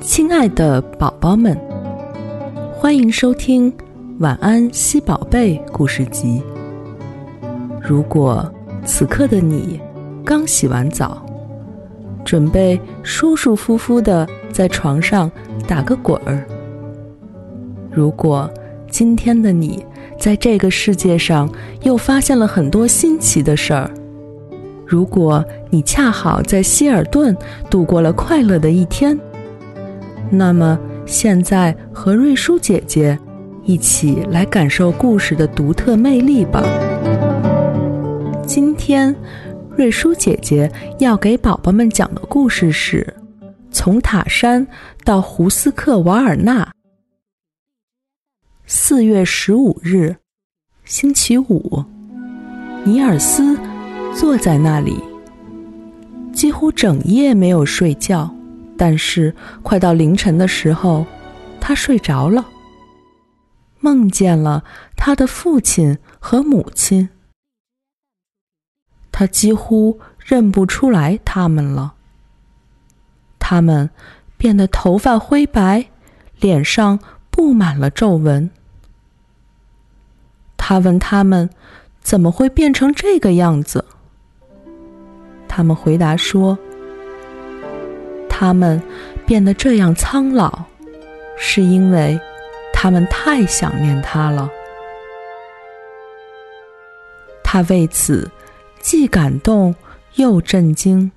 亲爱的宝宝们，欢迎收听《晚安，西宝贝》故事集。如果此刻的你刚洗完澡，准备舒舒服服的在床上打个滚儿；如果今天的你在这个世界上又发现了很多新奇的事儿；如果你恰好在希尔顿度过了快乐的一天，那么，现在和瑞舒姐姐一起来感受故事的独特魅力吧。今天，瑞舒姐姐要给宝宝们讲的故事是《从塔山到胡斯克瓦尔纳》。四月十五日，星期五，尼尔斯坐在那里，几乎整夜没有睡觉。但是，快到凌晨的时候，他睡着了，梦见了他的父亲和母亲。他几乎认不出来他们了。他们变得头发灰白，脸上布满了皱纹。他问他们：“怎么会变成这个样子？”他们回答说。他们变得这样苍老，是因为他们太想念他了。他为此既感动又震惊，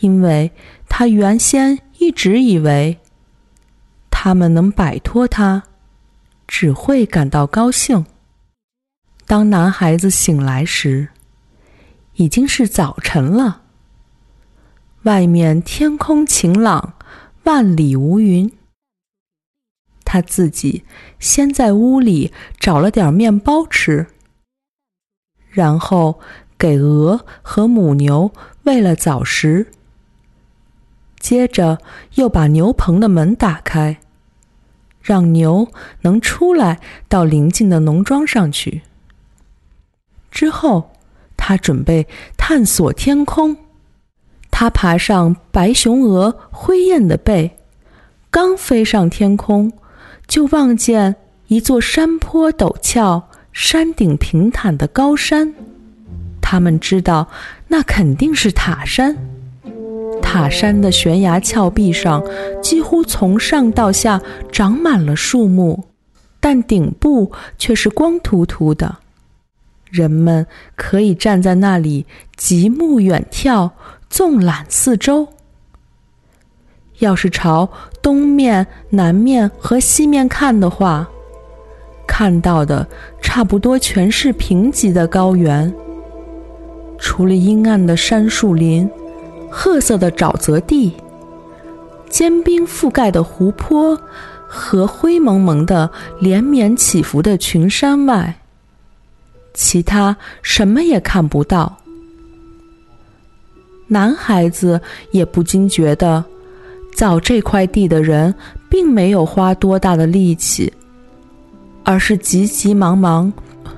因为他原先一直以为他们能摆脱他，只会感到高兴。当男孩子醒来时，已经是早晨了。外面天空晴朗，万里无云。他自己先在屋里找了点面包吃，然后给鹅和母牛喂了早食。接着又把牛棚的门打开，让牛能出来到邻近的农庄上去。之后，他准备探索天空。他爬上白熊鹅灰雁的背，刚飞上天空，就望见一座山坡陡峭、山顶平坦的高山。他们知道，那肯定是塔山。塔山的悬崖峭壁上，几乎从上到下长满了树木，但顶部却是光秃秃的。人们可以站在那里，极目远眺。纵览四周，要是朝东面、南面和西面看的话，看到的差不多全是贫瘠的高原，除了阴暗的杉树林、褐色的沼泽地、坚冰覆盖的湖泊和灰蒙蒙的连绵起伏的群山外，其他什么也看不到。男孩子也不禁觉得，造这块地的人并没有花多大的力气，而是急急忙忙、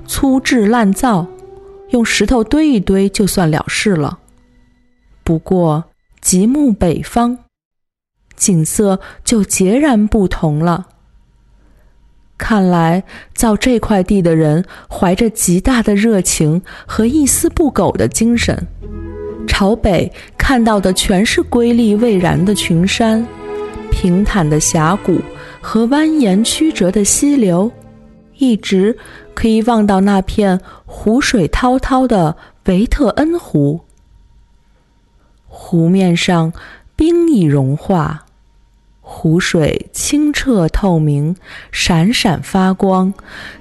粗制滥造，用石头堆一堆就算了事了。不过，极目北方，景色就截然不同了。看来，造这块地的人怀着极大的热情和一丝不苟的精神。朝北看到的全是瑰丽蔚然的群山，平坦的峡谷和蜿蜒曲折的溪流，一直可以望到那片湖水滔滔的维特恩湖。湖面上冰已融化，湖水清澈透明，闪闪发光，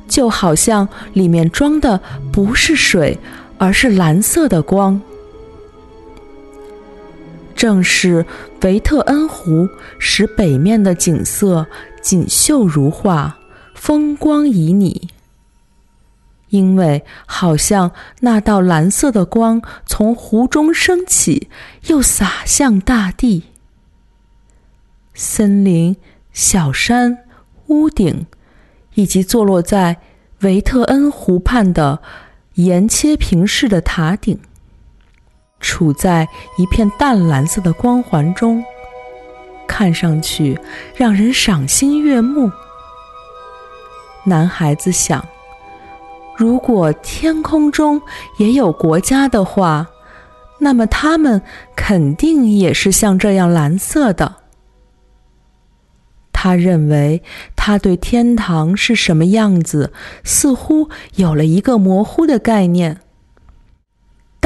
就好像里面装的不是水，而是蓝色的光。正是维特恩湖使北面的景色锦绣如画、风光旖旎，因为好像那道蓝色的光从湖中升起，又洒向大地。森林、小山、屋顶，以及坐落在维特恩湖畔的沿切平式的塔顶。处在一片淡蓝色的光环中，看上去让人赏心悦目。男孩子想：如果天空中也有国家的话，那么他们肯定也是像这样蓝色的。他认为他对天堂是什么样子，似乎有了一个模糊的概念。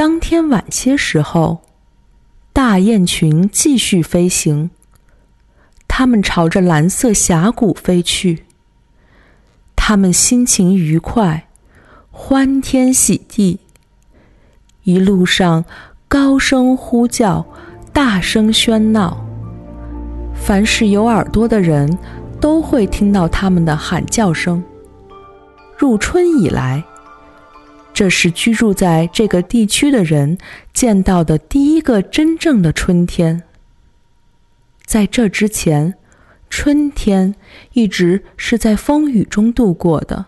当天晚些时候，大雁群继续飞行，它们朝着蓝色峡谷飞去。他们心情愉快，欢天喜地，一路上高声呼叫，大声喧闹。凡是有耳朵的人，都会听到他们的喊叫声。入春以来，这是居住在这个地区的人见到的第一个真正的春天。在这之前，春天一直是在风雨中度过的。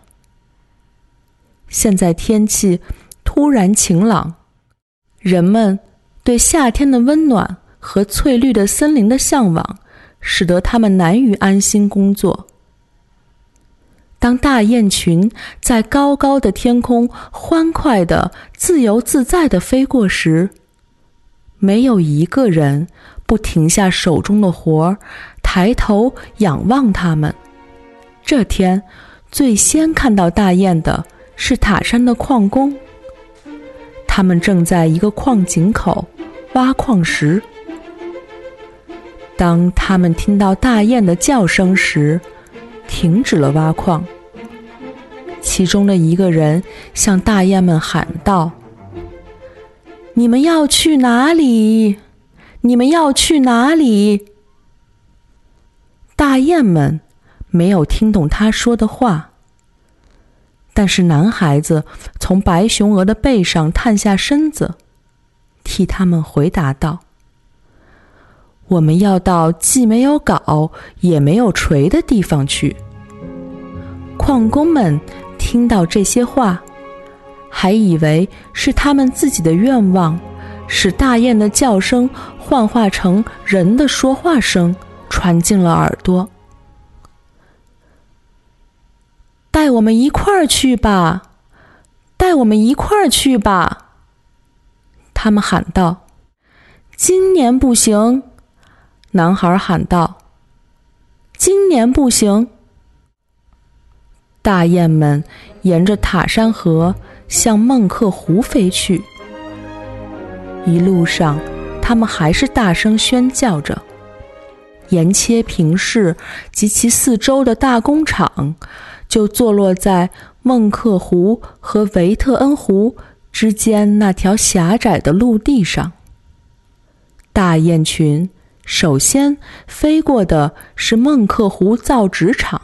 现在天气突然晴朗，人们对夏天的温暖和翠绿的森林的向往，使得他们难于安心工作。当大雁群在高高的天空欢快的、自由自在的飞过时，没有一个人不停下手中的活儿。抬头仰望他们。这天，最先看到大雁的是塔山的矿工。他们正在一个矿井口挖矿石。当他们听到大雁的叫声时，停止了挖矿。其中的一个人向大雁们喊道：“你们要去哪里？你们要去哪里？”大雁们没有听懂他说的话，但是男孩子从白熊鹅的背上探下身子，替他们回答道：“我们要到既没有镐也没有锤的地方去。”矿工们听到这些话，还以为是他们自己的愿望，使大雁的叫声幻化成人的说话声。传进了耳朵。带我们一块儿去吧，带我们一块儿去吧！他们喊道。今年不行，男孩喊道。今年不行。大雁们沿着塔山河向孟克湖飞去。一路上，他们还是大声喧叫着。沿切平市及其四周的大工厂，就坐落在孟克湖和维特恩湖之间那条狭窄的陆地上。大雁群首先飞过的是孟克湖造纸厂。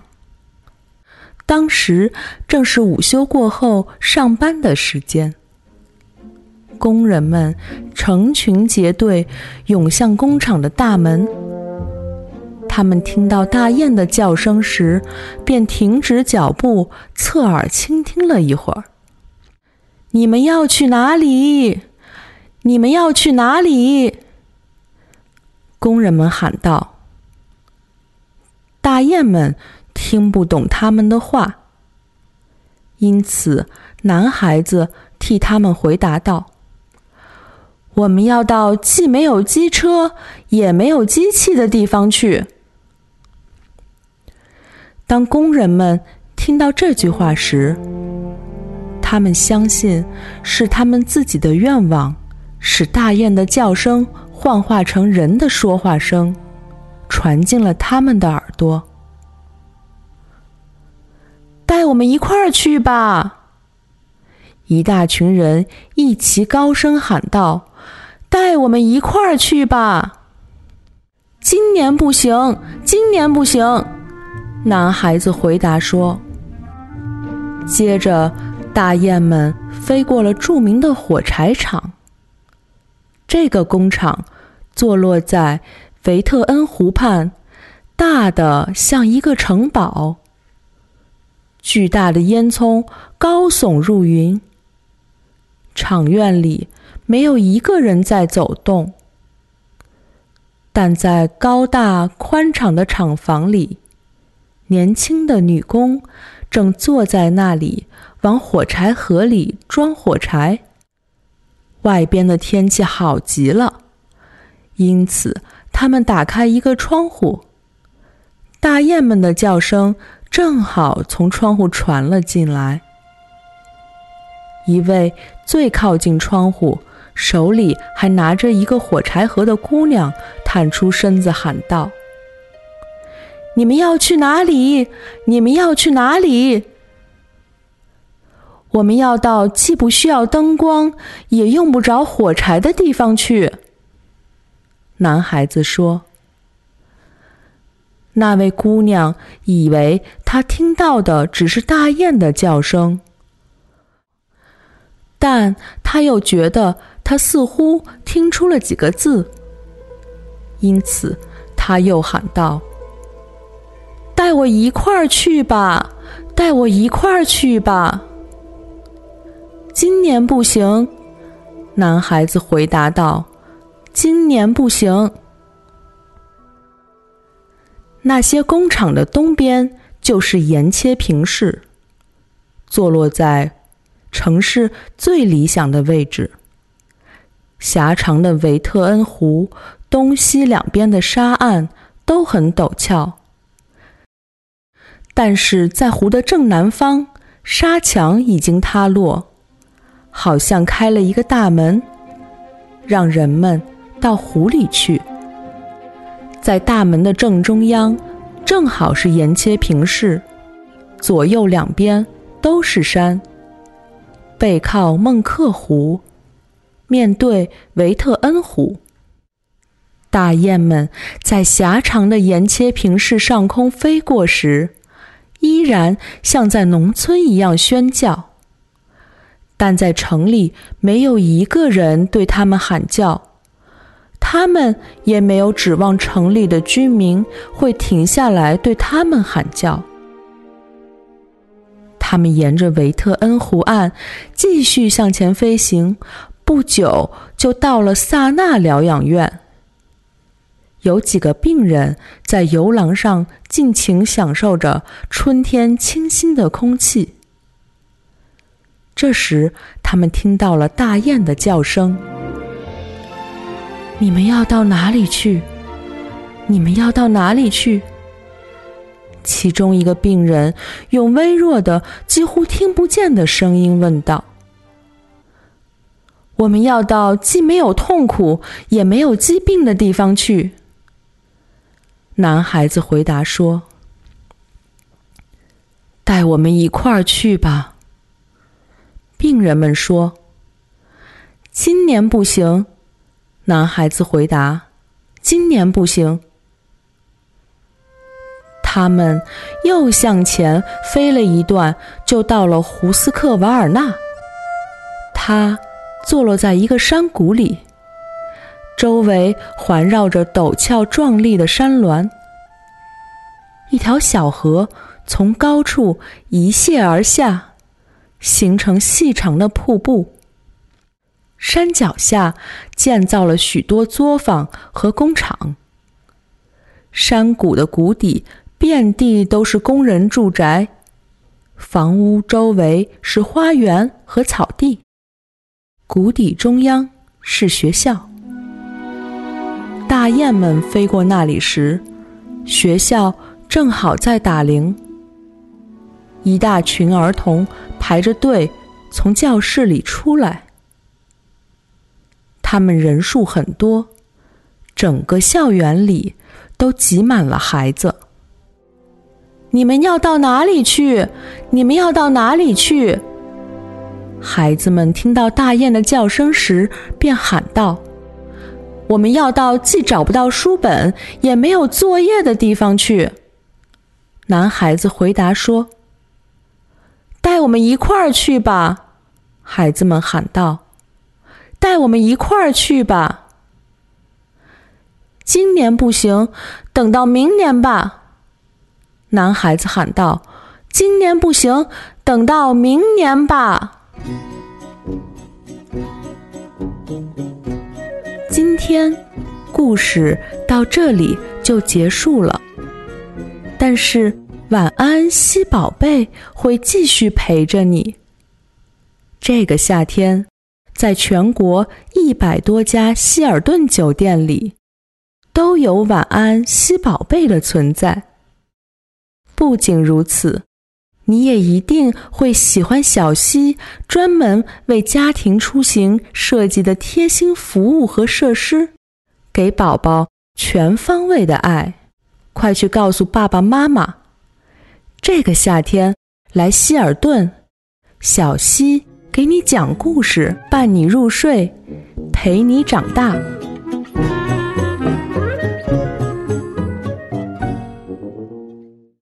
当时正是午休过后上班的时间，工人们成群结队涌向工厂的大门。他们听到大雁的叫声时，便停止脚步，侧耳倾听了一会儿。你们要去哪里？你们要去哪里？工人们喊道。大雁们听不懂他们的话，因此男孩子替他们回答道：“我们要到既没有机车也没有机器的地方去。”当工人们听到这句话时，他们相信是他们自己的愿望使大雁的叫声幻化成人的说话声，传进了他们的耳朵。带我们一块儿去吧！一大群人一齐高声喊道：“带我们一块儿去吧！”今年不行，今年不行。男孩子回答说：“接着，大雁们飞过了著名的火柴厂。这个工厂坐落在维特恩湖畔，大的像一个城堡。巨大的烟囱高耸入云。厂院里没有一个人在走动。但在高大宽敞的厂房里，年轻的女工正坐在那里往火柴盒里装火柴。外边的天气好极了，因此他们打开一个窗户。大雁们的叫声正好从窗户传了进来。一位最靠近窗户、手里还拿着一个火柴盒的姑娘探出身子喊道：“你们要去哪里？你们要去哪里？”我们要到既不需要灯光，也用不着火柴的地方去。男孩子说：“那位姑娘以为她听到的只是大雁的叫声，但她又觉得她似乎听出了几个字，因此她又喊道：‘带我一块儿去吧，带我一块儿去吧。’”今年不行，男孩子回答道：“今年不行。”那些工厂的东边就是盐切平市，坐落在城市最理想的位置。狭长的维特恩湖东西两边的沙岸都很陡峭，但是在湖的正南方，沙墙已经塌落。好像开了一个大门，让人们到湖里去。在大门的正中央，正好是沿切平市，左右两边都是山。背靠孟克湖，面对维特恩湖，大雁们在狭长的沿切平市上空飞过时，依然像在农村一样喧叫。但在城里，没有一个人对他们喊叫，他们也没有指望城里的居民会停下来对他们喊叫。他们沿着维特恩湖岸继续向前飞行，不久就到了萨纳疗养院。有几个病人在游廊上尽情享受着春天清新的空气。这时，他们听到了大雁的叫声：“你们要到哪里去？你们要到哪里去？”其中一个病人用微弱的、几乎听不见的声音问道：“我们要到既没有痛苦也没有疾病的地方去。”男孩子回答说：“带我们一块儿去吧。”病人们说：“今年不行。”男孩子回答：“今年不行。”他们又向前飞了一段，就到了胡斯克瓦尔纳。它坐落在一个山谷里，周围环绕着陡峭壮丽的山峦。一条小河从高处一泻而下。形成细长的瀑布。山脚下建造了许多作坊和工厂。山谷的谷底遍地都是工人住宅，房屋周围是花园和草地。谷底中央是学校。大雁们飞过那里时，学校正好在打铃。一大群儿童排着队从教室里出来，他们人数很多，整个校园里都挤满了孩子。你们要到哪里去？你们要到哪里去？孩子们听到大雁的叫声时，便喊道：“我们要到既找不到书本也没有作业的地方去。”男孩子回答说。带我们一块儿去吧，孩子们喊道：“带我们一块儿去吧。”今年不行，等到明年吧，男孩子喊道：“今年不行，等到明年吧。”今天故事到这里就结束了。但是，晚安，西宝贝会继续陪着你。这个夏天，在全国一百多家希尔顿酒店里，都有晚安，西宝贝的存在。不仅如此。你也一定会喜欢小溪专门为家庭出行设计的贴心服务和设施，给宝宝全方位的爱。快去告诉爸爸妈妈，这个夏天来希尔顿，小溪给你讲故事，伴你入睡，陪你长大。